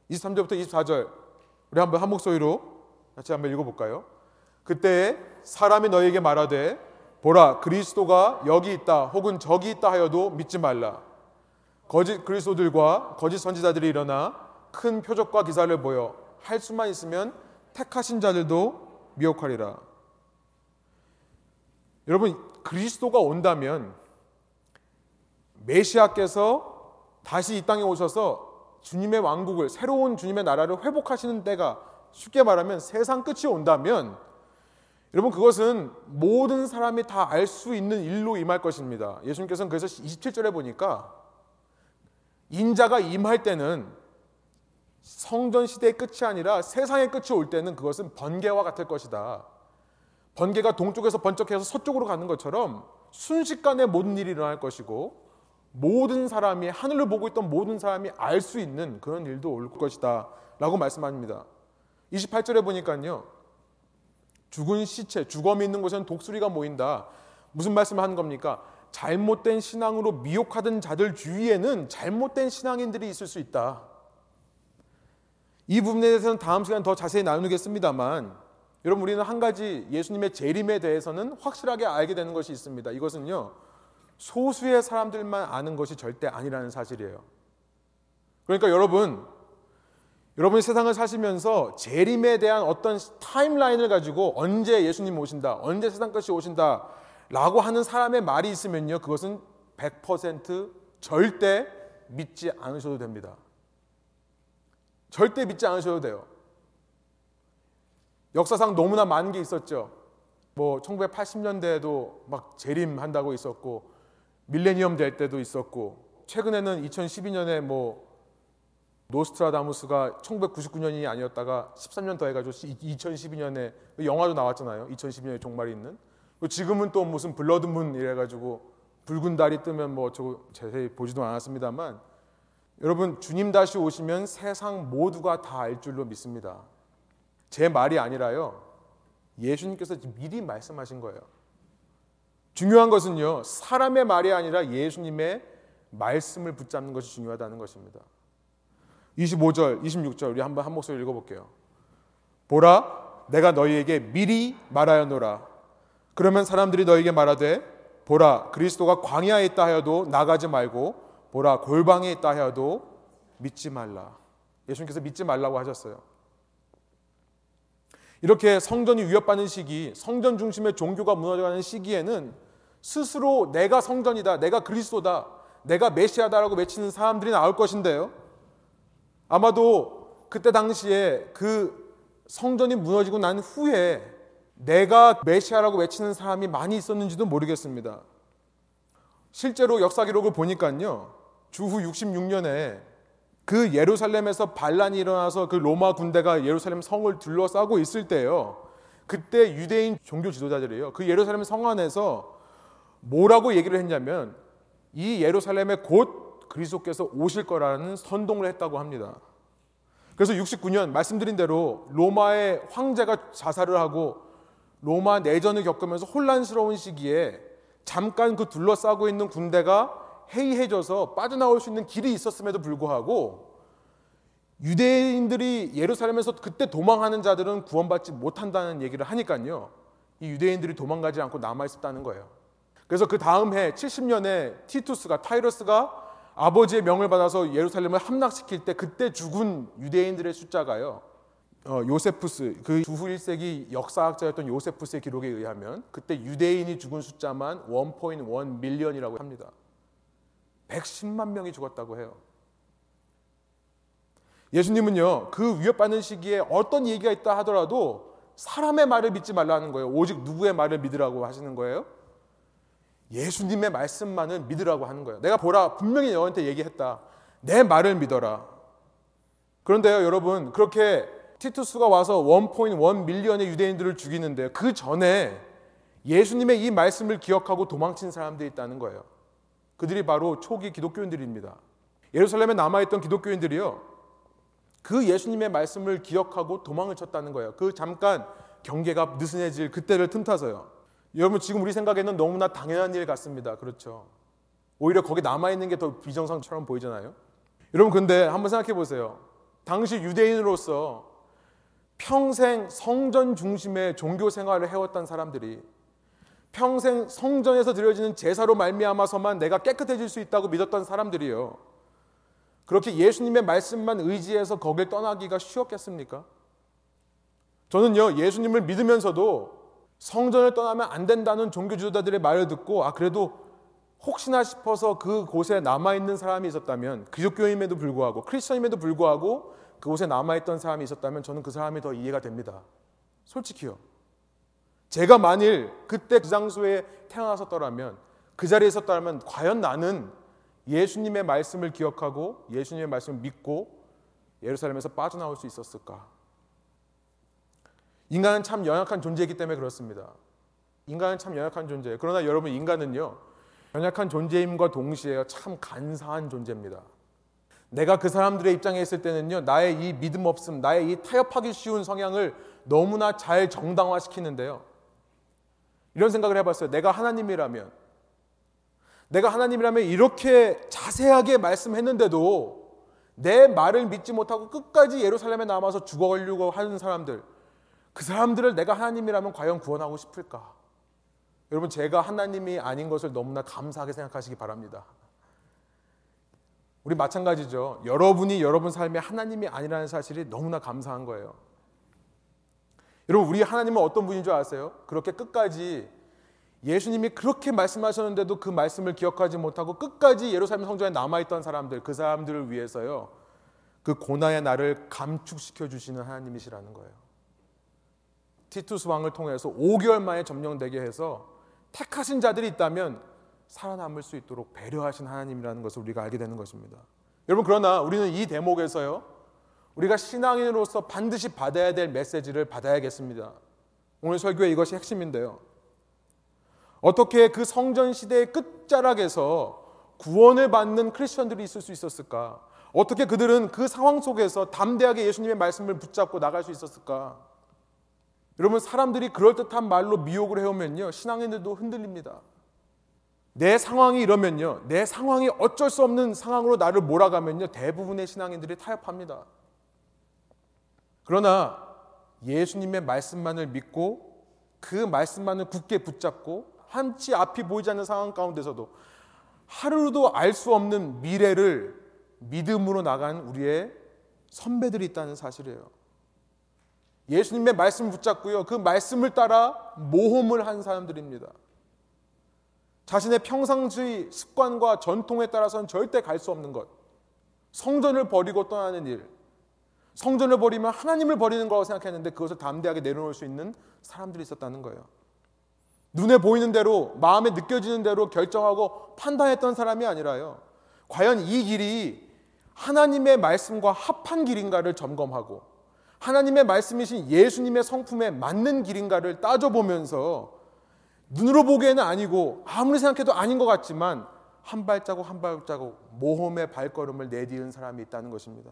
23절부터 24절 우리 한번 한 목소리로 같이 한번 읽어볼까요? 그때 사람이 너에게 말하되 보라 그리스도가 여기 있다 혹은 저기 있다 하여도 믿지 말라. 거짓 그리스도들과 거짓 선지자들이 일어나 큰 표적과 기사를 보여 할 수만 있으면 택하신 자들도 미혹하리라. 여러분 그리스도가 온다면 메시아께서 다시 이 땅에 오셔서 주님의 왕국을 새로운 주님의 나라를 회복하시는 때가 쉽게 말하면 세상 끝이 온다면 여러분 그것은 모든 사람이 다 알 수 있는 일로 임할 것입니다. 예수님께서는 그래서 27절에 보니까 인자가 임할 때는 성전 시대의 끝이 아니라 세상의 끝이 올 때는 그것은 번개와 같을 것이다. 번개가 동쪽에서 번쩍해서 서쪽으로 가는 것처럼 순식간에 모든 일이 일어날 것이고 모든 사람이 하늘을 보고 있던 모든 사람이 알 수 있는 그런 일도 올 것이다 라고 말씀합니다 28절에 보니까요 죽은 시체, 주검이 있는 곳에는 독수리가 모인다 무슨 말씀을 하는 겁니까? 잘못된 신앙으로 미혹하던 자들 주위에는 잘못된 신앙인들이 있을 수 있다 이 부분에 대해서는 다음 시간 더 자세히 나누겠습니다만 여러분 우리는 한 가지 예수님의 재림에 대해서는 확실하게 알게 되는 것이 있습니다. 이것은요. 소수의 사람들만 아는 것이 절대 아니라는 사실이에요. 그러니까 여러분 여러분이 세상을 사시면서 재림에 대한 어떤 타임라인을 가지고 언제 예수님 오신다, 언제 세상 끝이 오신다 라고 하는 사람의 말이 있으면요. 그것은 100% 절대 믿지 않으셔도 됩니다. 절대 믿지 않으셔도 돼요. 역사상 너무나 많은 게 있었죠. 뭐 1980년대에도 막 재림한다고 있었고 밀레니엄 될 때도 있었고 최근에는 2012년에 뭐 노스트라다무스가 1999년이 아니었다가 13년 더 해가지고 2012년에 영화도 나왔잖아요. 2012년에 종말이 있는. 지금은 또 무슨 블러드문 이래가지고 붉은 달이 뜨면 뭐 저 자세히 보지도 않았습니다만 여러분 주님 다시 오시면 세상 모두가 다 알 줄로 믿습니다. 제 말이 아니라요. 예수님께서 미리 말씀하신 거예요. 중요한 것은요. 사람의 말이 아니라 예수님의 말씀을 붙잡는 것이 중요하다는 것입니다. 25절, 26절 우리 한번 한 목소리 읽어볼게요. 보라, 내가 너희에게 미리 말하여노라. 그러면 사람들이 너에게 말하되 보라, 그리스도가 광야에 있다 하여도 나가지 말고 보라 골방에 있다 하여도 믿지 말라. 예수님께서 믿지 말라고 하셨어요. 이렇게 성전이 위협받는 시기, 성전 중심의 종교가 무너져가는 시기에는 스스로 내가 성전이다, 내가 그리스도다, 내가 메시아다라고 외치는 사람들이 나올 것인데요. 아마도 그때 당시에 그 성전이 무너지고 난 후에 내가 메시아라고 외치는 사람이 많이 있었는지도 모르겠습니다. 실제로 역사 기록을 보니까요. 주후 66년에 그 예루살렘에서 반란이 일어나서 그 로마 군대가 예루살렘 성을 둘러싸고 있을 때요. 그때 유대인 종교 지도자들이요. 그 예루살렘 성 안에서 뭐라고 얘기를 했냐면 이 예루살렘에 곧 그리스도께서 오실 거라는 선동을 했다고 합니다. 그래서 69년 말씀드린 대로 로마의 황제가 자살을 하고 로마 내전을 겪으면서 혼란스러운 시기에 잠깐 그 둘러싸고 있는 군대가 해이해져서 빠져나올 수 있는 길이 있었음에도 불구하고 유대인들이 예루살렘에서 그때 도망하는 자들은 구원받지 못한다는 얘기를 하니까요. 이 유대인들이 도망가지 않고 남아 있었다는 거예요. 그래서 그 다음 해 70년에 티투스가 타이터스가 아버지의 명을 받아서 예루살렘을 함락시킬 때 그때 죽은 유대인들의 숫자가요. 어, 요세푸스 그 주후 1세기 역사학자였던 요세푸스의 기록에 의하면 그때 유대인이 죽은 숫자만 1.1 million이라고 합니다. 110만 명이 죽었다고 해요. 예수님은요, 그 위협받는 시기에 어떤 얘기가 있다 하더라도 사람의 말을 믿지 말라는 거예요. 오직 누구의 말을 믿으라고 하시는 거예요? 예수님의 말씀만을 믿으라고 하는 거예요. 내가 보라, 분명히 너한테 얘기했다. 내 말을 믿어라. 그런데요, 여러분, 그렇게 티투스가 와서 1.1 밀리언의 유대인들을 죽이는데 그 전에 예수님의 이 말씀을 기억하고 도망친 사람들이 있다는 거예요. 그들이 바로 초기 기독교인들입니다. 예루살렘에 남아있던 기독교인들이요. 그 예수님의 말씀을 기억하고 도망을 쳤다는 거예요. 그 잠깐 경계가 느슨해질 그때를 틈타서요. 여러분 지금 우리 생각에는 너무나 당연한 일 같습니다. 그렇죠. 오히려 거기 남아 있는 게 더 비정상처럼 보이잖아요. 여러분 근데 한번 생각해 보세요. 당시 유대인으로서 평생 성전 중심의 종교 생활을 해왔던 사람들이 평생 성전에서 드려지는 제사로 말미암아서만 내가 깨끗해질 수 있다고 믿었던 사람들이요. 그렇게 예수님의 말씀만 의지해서 거길 떠나기가 쉬웠겠습니까? 저는요, 예수님을 믿으면서도 성전을 떠나면 안 된다는 종교 지도자들의 말을 듣고, 아, 그래도 혹시나 싶어서 그 곳에 남아 있는 사람이 있었다면, 기독교임에도 불구하고, 크리스천임에도 불구하고, 그곳에 남아 있던 사람이 있었다면 저는 그 사람이 더 이해가 됩니다. 솔직히요. 제가 만일 그때 그 장소에 태어났었더라면 그 자리에 있었더라면 과연 나는 예수님의 말씀을 기억하고 예수님의 말씀을 믿고 예루살렘에서 빠져나올 수 있었을까? 인간은 참 연약한 존재이기 때문에 그렇습니다. 인간은 참 연약한 존재예요. 그러나 여러분 인간은요. 연약한 존재임과 동시에 참 간사한 존재입니다. 내가 그 사람들의 입장에 있을 때는요. 나의 이 믿음 없음, 나의 이 타협하기 쉬운 성향을 너무나 잘 정당화시키는데요. 이런 생각을 해 봤어요. 내가 하나님이라면, 내가 하나님이라면 이렇게 자세하게 말씀했는데도 내 말을 믿지 못하고 끝까지 예루살렘에 남아서 죽어가려고 하는 사람들, 그 사람들을 내가 하나님이라면 과연 구원하고 싶을까? 여러분, 제가 하나님이 아닌 것을 너무나 감사하게 생각하시기 바랍니다. 우리 마찬가지죠. 여러분이 여러분 삶에 하나님이 아니라는 사실이 너무나 감사한 거예요. 여러분 우리 하나님은 어떤 분인 줄 아세요? 그렇게 끝까지 예수님이 그렇게 말씀하셨는데도 그 말씀을 기억하지 못하고 끝까지 예루살렘 성전에 남아있던 사람들 그 사람들을 위해서요 그 고난의 날을 감축시켜 주시는 하나님이시라는 거예요. 티투스 왕을 통해서 5개월 만에 점령되게 해서 택하신 자들이 있다면 살아남을 수 있도록 배려하신 하나님이라는 것을 우리가 알게 되는 것입니다. 여러분 그러나 우리는 이 대목에서요 우리가 신앙인으로서 반드시 받아야 될 메시지를 받아야겠습니다. 오늘 설교의 이것이 핵심인데요. 어떻게 그 성전 시대의 끝자락에서 구원을 받는 크리스천들이 있을 수 있었을까? 어떻게 그들은 그 상황 속에서 담대하게 예수님의 말씀을 붙잡고 나갈 수 있었을까? 여러분 사람들이 그럴듯한 말로 미혹을 해오면요 신앙인들도 흔들립니다. 내 상황이 이러면요 내 상황이 어쩔 수 없는 상황으로 나를 몰아가면요 대부분의 신앙인들이 타협합니다. 그러나 예수님의 말씀만을 믿고 그 말씀만을 굳게 붙잡고 한치 앞이 보이지 않는 상황 가운데서도 하루도 알 수 없는 미래를 믿음으로 나간 우리의 선배들이 있다는 사실이에요. 예수님의 말씀을 붙잡고요. 그 말씀을 따라 모험을 한 사람들입니다. 자신의 평상시 습관과 전통에 따라서는 절대 갈 수 없는 것. 성전을 버리고 떠나는 일. 성전을 버리면 하나님을 버리는 거라고 생각했는데 그것을 담대하게 내려놓을 수 있는 사람들이 있었다는 거예요. 눈에 보이는 대로, 마음에 느껴지는 대로 결정하고 판단했던 사람이 아니라요. 과연 이 길이 하나님의 말씀과 합한 길인가를 점검하고 하나님의 말씀이신 예수님의 성품에 맞는 길인가를 따져보면서 눈으로 보기에는 아니고 아무리 생각해도 아닌 것 같지만 한 발자국 한 발자국 모험의 발걸음을 내디은 사람이 있다는 것입니다.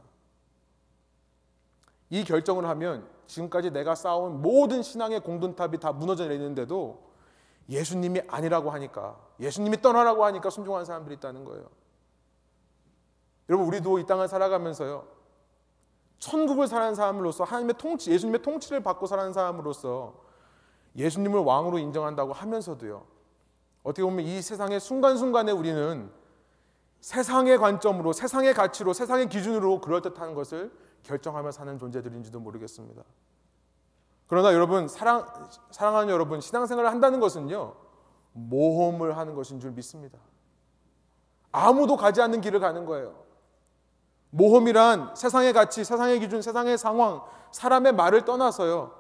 이 결정을 하면 지금까지 내가 쌓아온 모든 신앙의 공든탑이 다 무너져 내리는데도 예수님이 아니라고 하니까 예수님이 떠나라고 하니까 순종한 사람들이 있다는 거예요. 여러분 우리도 이 땅을 살아가면서요. 천국을 사는 사람으로서 하나님의 통치, 예수님의 통치를 받고 사는 사람으로서 예수님을 왕으로 인정한다고 하면서도요. 어떻게 보면 이 세상의 순간순간에 우리는 세상의 관점으로, 세상의 가치로, 세상의 기준으로 그럴듯한 것을 결정하며 사는 존재들인지도 모르겠습니다. 그러나 여러분 사랑 사랑하는 여러분 신앙생활을 한다는 것은요 모험을 하는 것인 줄 믿습니다. 아무도 가지 않는 길을 가는 거예요. 모험이란 세상의 가치, 세상의 기준, 세상의 상황, 사람의 말을 떠나서요.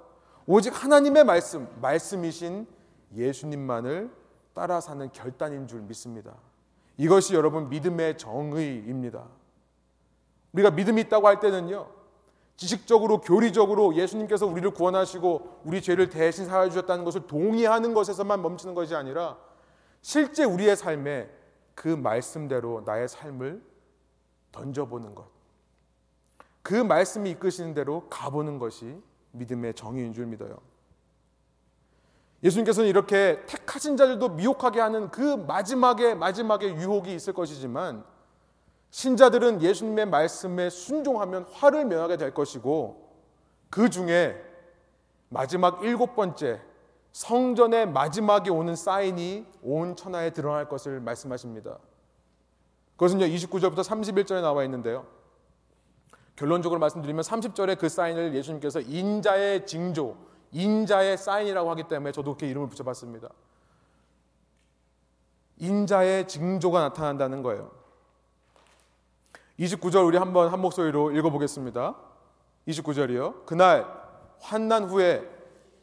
오직 하나님의 말씀, 말씀이신 예수님만을 따라 사는 결단인 줄 믿습니다. 이것이 여러분 믿음의 정의입니다. 우리가 믿음이 있다고 할 때는요. 지식적으로 교리적으로 예수님께서 우리를 구원하시고 우리 죄를 대신 사해 주셨다는 것을 동의하는 것에서만 멈추는 것이 아니라 실제 우리의 삶에 그 말씀대로 나의 삶을 던져보는 것. 그 말씀이 이끄시는 대로 가보는 것이 믿음의 정의인 줄 믿어요. 예수님께서는 이렇게 택하신 자들도 미혹하게 하는 그 마지막에 마지막에 유혹이 있을 것이지만 신자들은 예수님의 말씀에 순종하면 화를 면하게 될 것이고 그 중에 마지막 일곱 번째 성전의 마지막에 오는 사인이 온 천하에 드러날 것을 말씀하십니다. 그것은요 29절부터 31절에 나와 있는데요. 결론적으로 말씀드리면 30절에 그 사인을 예수님께서 인자의 징조, 인자의 사인이라고 하기 때문에 저도 그렇게 이름을 붙여봤습니다. 인자의 징조가 나타난다는 거예요. 29절 우리 한번 한 목소리로 읽어보겠습니다. 29절이요. 그날 환난 후에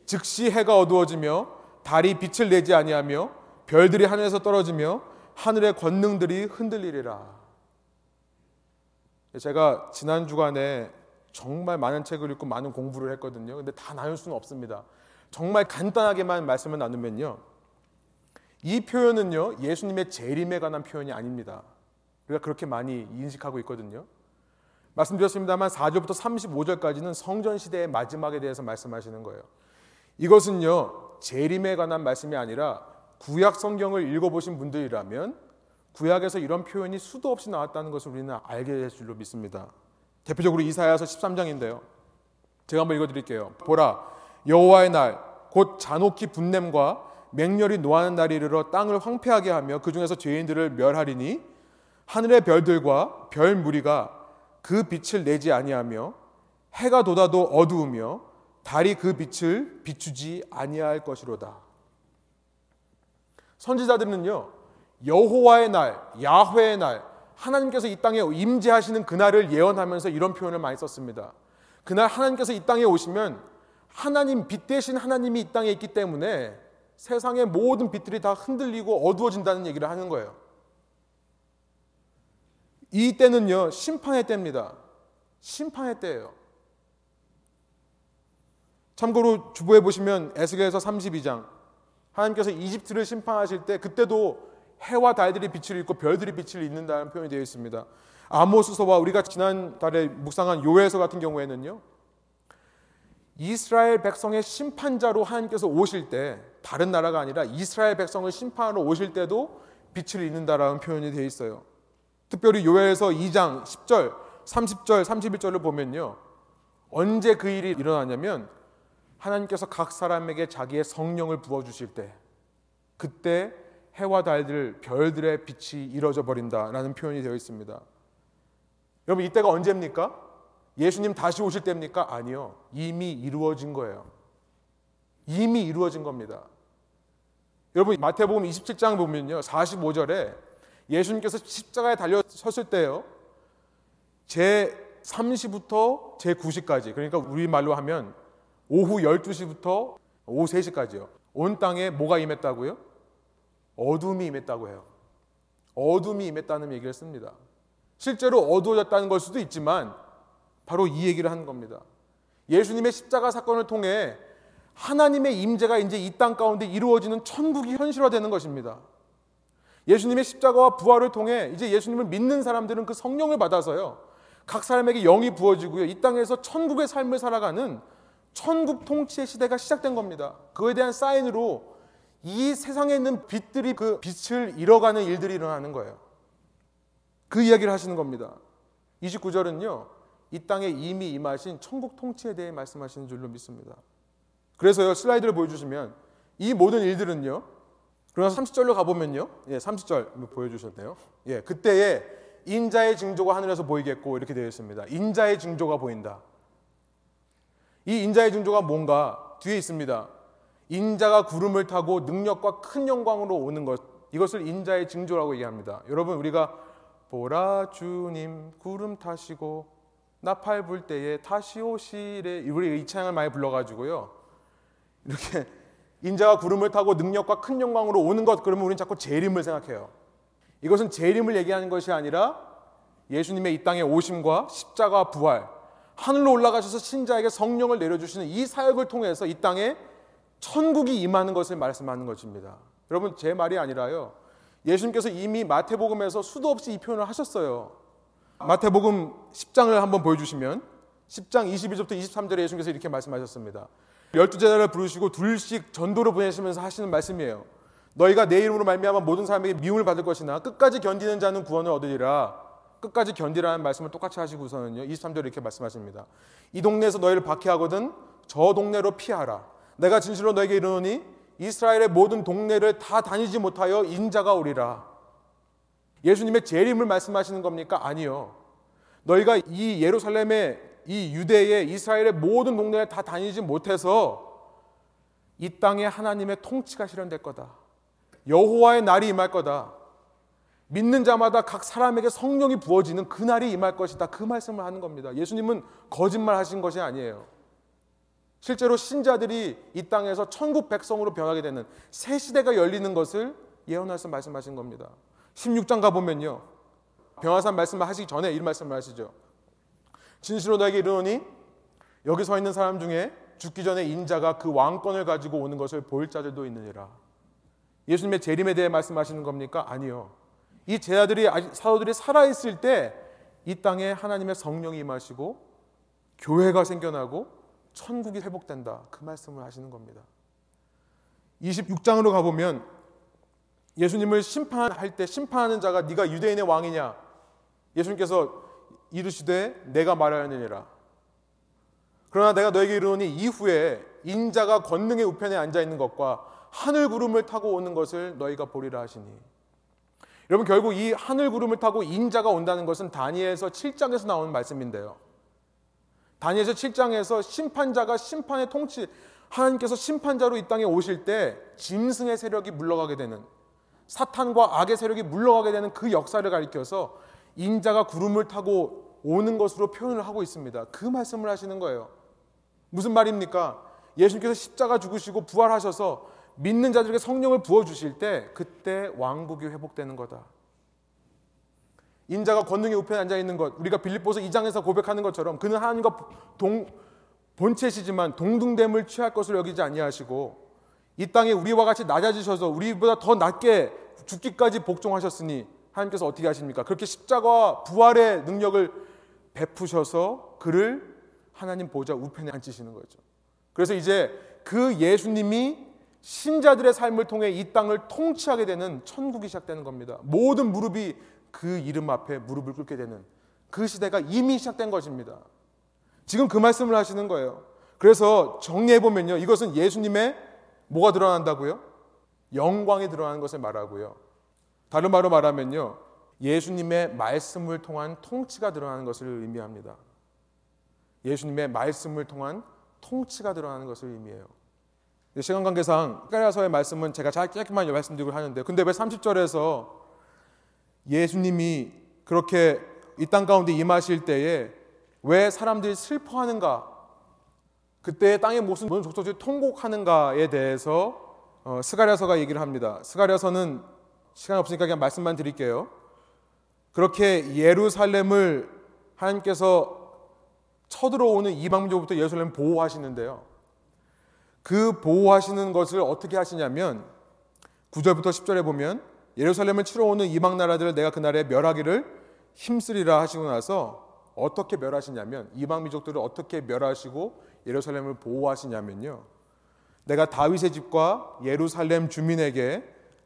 즉시 해가 어두워지며 달이 빛을 내지 아니하며 별들이 하늘에서 떨어지며 하늘의 권능들이 흔들리리라. 제가 지난 주간에 정말 많은 책을 읽고 많은 공부를 했거든요. 근데 다 나눌 수는 없습니다. 정말 간단하게만 말씀을 나누면요. 이 표현은요, 예수님의 재림에 관한 표현이 아닙니다. 우리가 그렇게 많이 인식하고 있거든요. 말씀드렸습니다만 4절부터 35절까지는 성전 시대의 마지막에 대해서 말씀하시는 거예요. 이것은요 재림에 관한 말씀이 아니라 구약 성경을 읽어보신 분들이라면 구약에서 이런 표현이 수도 없이 나왔다는 것을 우리는 알게 될 줄로 믿습니다. 대표적으로 이사야서 13장인데요. 제가 한번 읽어드릴게요. 보라 여호와의 날 곧 잔혹히 분냄과 맹렬히 노하는 날이 이르러 땅을 황폐하게 하며 그 중에서 죄인들을 멸하리니 하늘의 별들과 별 무리가 그 빛을 내지 아니하며 해가 돋아도 어두우며 달이 그 빛을 비추지 아니할 것이로다. 선지자들은요 여호와의 날, 야훼의 날, 하나님께서 이 땅에 임재하시는 그날을 예언하면서 이런 표현을 많이 썼습니다. 그날 하나님께서 이 땅에 오시면 하나님 빛 대신 하나님이 이 땅에 있기 때문에 세상의 모든 빛들이 다 흔들리고 어두워진다는 얘기를 하는 거예요. 이 때는요, 심판의 때입니다. 심판의 때예요. 참고로 주보에 보시면 에스겔서 32장 하나님께서 이집트를 심판하실 때 그때도 해와 달들이 빛을 잃고 별들이 빛을 잃는다는 표현이 되어 있습니다. 아모스서와 우리가 지난 달에 묵상한 요에서 같은 경우에는요. 이스라엘 백성의 심판자로 하나님께서 오실 때 다른 나라가 아니라 이스라엘 백성을 심판하러 오실 때도 빛을 잃는다라는 표현이 되어 있어요. 특별히 요엘서 2장 10절, 30절, 31절을 보면요. 언제 그 일이 일어나냐면 하나님께서 각 사람에게 자기의 성령을 부어 주실 때 그때 해와 달들 별들의 빛이 이뤄져 버린다라는 표현이 되어 있습니다. 여러분 이때가 언제입니까? 예수님 다시 오실 때입니까? 아니요. 이미 이루어진 거예요. 이미 이루어진 겁니다. 여러분 마태복음 27장 보면요. 45절에 예수님께서 십자가에 달려 섰을 때요. 제 3시부터 제 9시까지 그러니까 우리말로 하면 오후 12시부터 오후 3시까지요. 온 땅에 뭐가 임했다고요? 어둠이 임했다고 해요. 어둠이 임했다는 얘기를 씁니다. 실제로 어두워졌다는 걸 수도 있지만 바로 이 얘기를 하는 겁니다. 예수님의 십자가 사건을 통해 하나님의 임재가 이제 이 땅 가운데 이루어지는 천국이 현실화되는 것입니다. 예수님의 십자가와 부활을 통해 이제 예수님을 믿는 사람들은 그 성령을 받아서요. 각 사람에게 영이 부어지고요. 이 땅에서 천국의 삶을 살아가는 천국 통치의 시대가 시작된 겁니다. 그에 대한 사인으로 이 세상에 있는 빛들이 그 빛을 잃어가는 일들이 일어나는 거예요. 그 이야기를 하시는 겁니다. 29절은요. 이 땅에 이미 임하신 천국 통치에 대해 말씀하시는 줄로 믿습니다. 그래서요. 슬라이드를 보여주시면 이 모든 일들은요. 그러나 30절로 가보면요. 예, 30절 보여주셨네요. 예, 그때에 인자의 징조가 하늘에서 보이겠고 이렇게 되어 있습니다. 인자의 징조가 보인다. 이 인자의 징조가 뭔가 뒤에 있습니다. 인자가 구름을 타고 능력과 큰 영광으로 오는 것 이것을 인자의 징조라고 얘기합니다. 여러분 우리가 보라 주님 구름 타시고 나팔 불 때에 다시 오시래 우리 이 찬양을 많이 불러가지고요 이렇게 인자가 구름을 타고 능력과 큰 영광으로 오는 것 그러면 우리는 자꾸 재림을 생각해요. 이것은 재림을 얘기하는 것이 아니라 예수님의 이 땅에 오심과 십자가 부활 하늘로 올라가셔서 신자에게 성령을 내려주시는 이 사역을 통해서 이 땅에 천국이 임하는 것을 말씀하는 것입니다. 여러분 제 말이 아니라요. 예수님께서 이미 마태복음에서 수도 없이 이 표현을 하셨어요. 마태복음 10장을 한번 보여주시면 10장 22절부터 23절에 예수님께서 이렇게 말씀하셨습니다. 열두 제자를 부르시고 둘씩 전도를 보내시면서 하시는 말씀이에요. 너희가 내 이름으로 말미암아 모든 사람에게 미움을 받을 것이나 끝까지 견디는 자는 구원을 얻으리라. 끝까지 견디라는 말씀을 똑같이 하시고서는요. 23절에 이렇게 말씀하십니다. 이 동네에서 너희를 박해하거든 저 동네로 피하라. 내가 진실로 너에게 이르노니 이스라엘의 모든 동네를 다 다니지 못하여 인자가 오리라. 예수님의 재림을 말씀하시는 겁니까? 아니요. 너희가 이 예루살렘의 이 유대의 이스라엘의 모든 동네를 다 다니지 못해서 이 땅에 하나님의 통치가 실현될 거다. 여호와의 날이 임할 거다. 믿는 자마다 각 사람에게 성령이 부어지는 그 날이 임할 것이다. 그 말씀을 하는 겁니다. 예수님은 거짓말 하신 것이 아니에요. 실제로 신자들이 이 땅에서 천국 백성으로 변하게 되는 새 시대가 열리는 것을 예언하서 말씀하신 겁니다. 16장 가보면요. 병화산 말씀을 하시기 전에 이 말씀을 하시죠. 진실로 너에게 이르노니 여기 서 있는 사람 중에 죽기 전에 인자가 그 왕권을 가지고 오는 것을 볼 자들도 있느니라. 예수님의 재림에 대해 말씀하시는 겁니까? 아니요. 이 제자들이 사도들이 살아 있을 때 이 땅에 하나님의 성령이 임하시고 교회가 생겨나고 천국이 회복된다. 그 말씀을 하시는 겁니다. 26장으로 가보면 예수님을 심판할 때 심판하는 자가 네가 유대인의 왕이냐? 예수님께서 이르시되 내가 말하느니라. 그러나 내가 너에게 이르노니 이후에 인자가 권능의 우편에 앉아 있는 것과 하늘 구름을 타고 오는 것을 너희가 보리라 하시니. 여러분 결국 이 하늘 구름을 타고 인자가 온다는 것은 다니엘서 7장에서 나오는 말씀인데요. 다니엘서 7장에서 심판자가 심판의 통치 하나님께서 심판자로 이 땅에 오실 때 짐승의 세력이 물러가게 되는 사탄과 악의 세력이 물러가게 되는 그 역사를 가리켜서 인자가 구름을 타고 오는 것으로 표현을 하고 있습니다. 그 말씀을 하시는 거예요. 무슨 말입니까? 예수님께서 십자가 죽으시고 부활하셔서 믿는 자들에게 성령을 부어 주실 때 그때 왕국이 회복되는 거다. 인자가 권능의 우편에 앉아 있는 것, 우리가 빌립보서 2장에서 고백하는 것처럼 그는 하나님과 동, 본체시지만 동등됨을 취할 것을 여기지 아니하시고 이 땅에 우리와 같이 낮아지셔서 우리보다 더 낮게 죽기까지 복종하셨으니 하나님께서 어떻게 하십니까? 그렇게 십자가와 부활의 능력을 베푸셔서 그를 하나님 보좌 우편에 앉히시는 거죠. 그래서 이제 그 예수님이 신자들의 삶을 통해 이 땅을 통치하게 되는 천국이 시작되는 겁니다. 모든 무릎이 그 이름 앞에 무릎을 꿇게 되는 그 시대가 이미 시작된 것입니다. 지금 그 말씀을 하시는 거예요. 그래서 정리해 보면요. 이것은 예수님의 뭐가 드러난다고요? 영광이 드러나는 것을 말하고요. 다른 말로 말하면요. 예수님의 말씀을 통한 통치가 드러나는 것을 의미합니다. 예수님의 말씀을 통한 통치가 드러나는 것을 의미해요. 시간 관계상 까라서의 말씀은 제가 짧게만 말씀드리고 하는데 근데 왜 30절에서 예수님이 그렇게 이 땅 가운데 임하실 때에 왜 사람들이 슬퍼하는가? 그때 땅의 모습 모든 족속들이 통곡하는가에 대해서 어, 스가랴서가 얘기를 합니다. 스가랴서는 시간 없으니까 그냥 말씀만 드릴게요. 그렇게 예루살렘을 하나님께서 쳐들어오는 이방민족부터 예루살렘 보호하시는데요. 그 보호하시는 것을 어떻게 하시냐면 9절부터 10절에 보면 예루살렘을 치러 오는 이방 나라들을 내가 그날에 멸하기를 힘쓰리라 하시고 나서 어떻게 멸하시냐면 이방 민족들을 어떻게 멸하시고 예루살렘을 보호하시냐면요. 내가 다윗의 집과 예루살렘 주민에게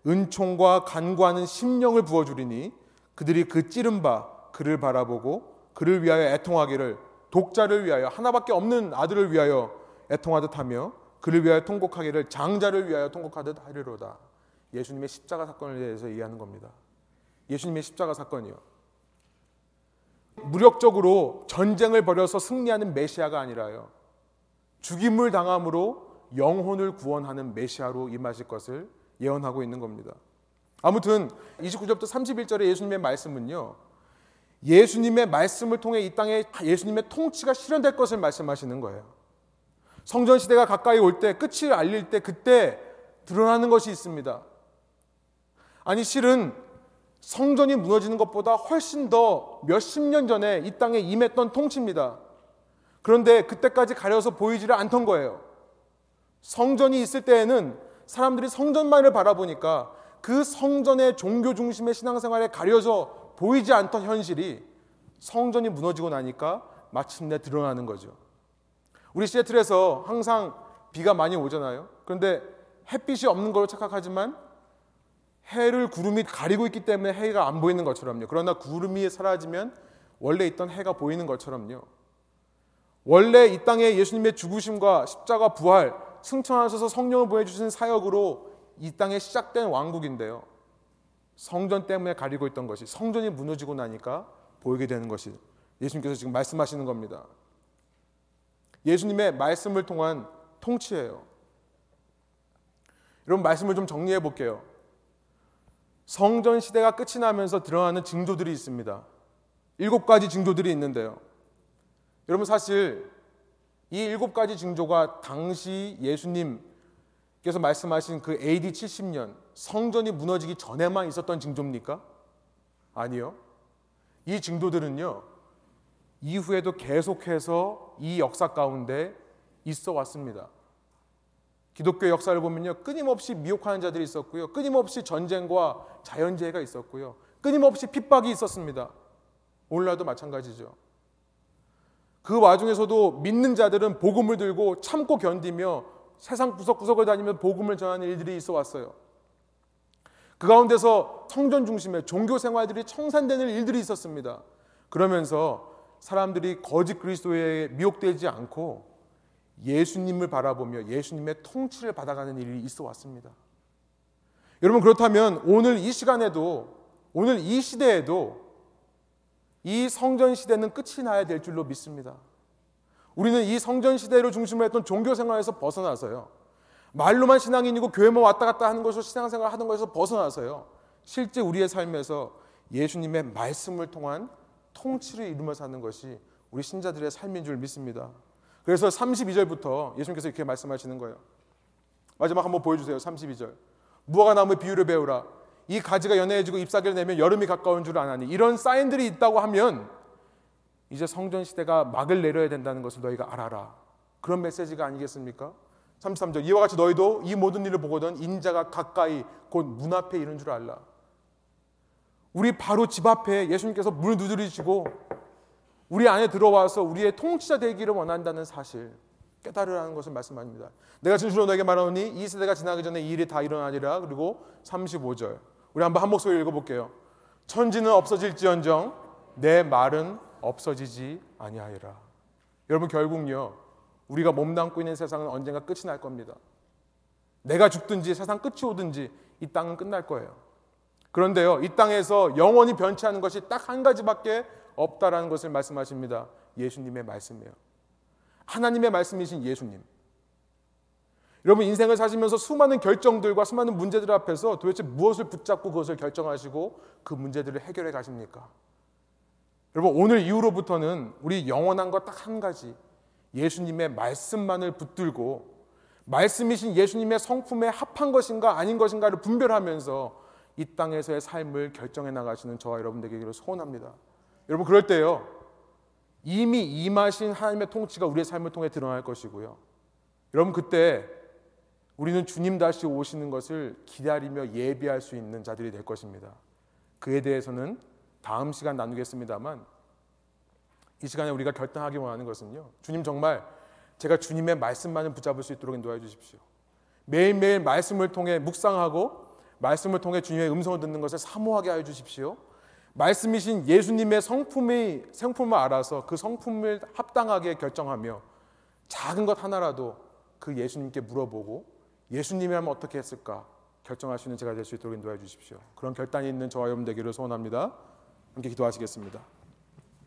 은총과 간구하는 심령을 부어 주리니 그들이 그 찌른 바 그를 바라보고 그를 위하여 애통하기를 독자를 위하여 하나밖에 없는 아들을 위하여 애통하듯 하며 그를 위하여 통곡하기를 장자를 위하여 통곡하듯 하리로다. 예수님의 십자가 사건을 대해서 얘기하는 겁니다. 예수님의 십자가 사건이요. 무력적으로 전쟁을 벌여서 승리하는 메시아가 아니라요. 죽임을 당함으로 영혼을 구원하는 메시아로 임하실 것을 예언하고 있는 겁니다. 아무튼 29절부터 31절의 예수님의 말씀은요. 예수님의 말씀을 통해 이 땅에 예수님의 통치가 실현될 것을 말씀하시는 거예요. 성전 시대가 가까이 올 때 끝을 알릴 때 그때 드러나는 것이 있습니다. 아니 실은 성전이 무너지는 것보다 훨씬 더 몇십 년 전에 이 땅에 임했던 통치입니다. 그런데 그때까지 가려서 보이지를 않던 거예요. 성전이 있을 때에는 사람들이 성전만을 바라보니까 그 성전의 종교 중심의 신앙생활에 가려져 보이지 않던 현실이 성전이 무너지고 나니까 마침내 드러나는 거죠. 우리 시애틀에서 항상 비가 많이 오잖아요. 그런데 햇빛이 없는 걸로 착각하지만 해를 구름이 가리고 있기 때문에 해가 안 보이는 것처럼요. 그러나 구름이 사라지면 원래 있던 해가 보이는 것처럼요. 원래 이 땅에 예수님의 죽으심과 십자가 부활, 승천하셔서 성령을 보내주신 사역으로 이 땅에 시작된 왕국인데요. 성전 때문에 가리고 있던 것이 성전이 무너지고 나니까 보이게 되는 것이 예수님께서 지금 말씀하시는 겁니다. 예수님의 말씀을 통한 통치예요. 여러분 말씀을 좀 정리해 볼게요. 성전 시대가 끝이 나면서 드러나는 징조들이 있습니다. 일곱 가지 징조들이 있는데요. 여러분 사실 이 일곱 가지 징조가 당시 예수님께서 말씀하신 그 AD 70년 성전이 무너지기 전에만 있었던 징조입니까? 아니요. 이 징조들은요. 이후에도 계속해서 이 역사 가운데 있어 왔습니다. 기독교 역사를 보면요. 끊임없이 미혹하는 자들이 있었고요. 끊임없이 전쟁과 자연재해가 있었고요. 끊임없이 핍박이 있었습니다. 오늘날도 마찬가지죠. 그 와중에서도 믿는 자들은 복음을 들고 참고 견디며 세상 구석구석을 다니며 복음을 전하는 일들이 있어 왔어요. 그 가운데서 성전 중심의 종교 생활들이 청산되는 일들이 있었습니다. 그러면서 사람들이 거짓 그리스도에 미혹되지 않고 예수님을 바라보며 예수님의 통치를 받아가는 일이 있어 왔습니다. 여러분 그렇다면 오늘 이 시간에도 오늘 이 시대에도 이 성전 시대는 끝이 나야 될 줄로 믿습니다. 우리는 이 성전 시대를 중심으로 했던 종교 생활에서 벗어나서요. 말로만 신앙인이고 교회만 왔다 갔다 하는 것으로 신앙생활 하는 것에서 벗어나서요. 실제 우리의 삶에서 예수님의 말씀을 통한 통치를 이루며 사는 것이 우리 신자들의 삶인 줄 믿습니다. 그래서 32절부터 예수님께서 이렇게 말씀하시는 거예요. 마지막 한번 보여주세요. 32절. 무화과 나무 비유를 배우라. 이 가지가 연해지고 잎사귀를 내면 여름이 가까운 줄 아나니 이런 사인들이 있다고 하면 이제 성전 시대가 막을 내려야 된다는 것을 너희가 알아라. 그런 메시지가 아니겠습니까? 33절 이와 같이 너희도 이 모든 일을 보거든 인자가 가까이 곧 문 앞에 이른 줄 알라. 우리 바로 집 앞에 예수님께서 문을 두드리시고 우리 안에 들어와서 우리의 통치자 되기를 원한다는 사실 깨달으라는 것을 말씀합니다. 내가 진실로 너에게 말하노니 이 세대가 지나기 전에 이 일이 다 일어나리라. 그리고 35절 우리 한번 한 목소리 읽어 볼게요. 천지는 없어질지언정 내 말은 없어지지 아니하리라. 여러분 결국요 우리가 몸담고 있는 세상은 언젠가 끝이 날 겁니다. 내가 죽든지 세상 끝이 오든지 이 땅은 끝날 거예요. 그런데요, 이 땅에서 영원히 변치 않은 것이 딱 한 가지밖에 없다라는 것을 말씀하십니다. 예수님의 말씀이에요. 하나님의 말씀이신 예수님. 여러분 인생을 사시면서 수많은 결정들과 수많은 문제들 앞에서 도대체 무엇을 붙잡고 그것을 결정하시고 그 문제들을 해결해 가십니까? 여러분 오늘 이후로부터는 우리 영원한 것 딱 한 가지 예수님의 말씀만을 붙들고 말씀이신 예수님의 성품에 합한 것인가 아닌 것인가를 분별하면서 이 땅에서의 삶을 결정해 나가시는 저와 여러분 되기를 소원합니다. 여러분 그럴 때요. 이미 임하신 하나님의 통치가 우리의 삶을 통해 드러날 것이고요. 여러분 그때 우리는 주님 다시 오시는 것을 기다리며 예비할 수 있는 자들이 될 것입니다. 그에 대해서는 다음 시간 나누겠습니다만 이 시간에 우리가 결단하기 원하는 것은요. 주님 정말 제가 주님의 말씀만을 붙잡을 수 있도록 인도해 주십시오. 매일매일 말씀을 통해 묵상하고 말씀을 통해 주님의 음성을 듣는 것을 사모하게 하여 주십시오. 말씀이신 예수님의 성품의 성품을 알아서 그 성품을 합당하게 결정하며 작은 것 하나라도 그 예수님께 물어보고 예수님이라면 어떻게 했을까 결정할 수 있는 제가 될 수 있도록 인도해 주십시오. 그런 결단이 있는 저와 여러분 되기를 소원합니다. 함께 기도하시겠습니다.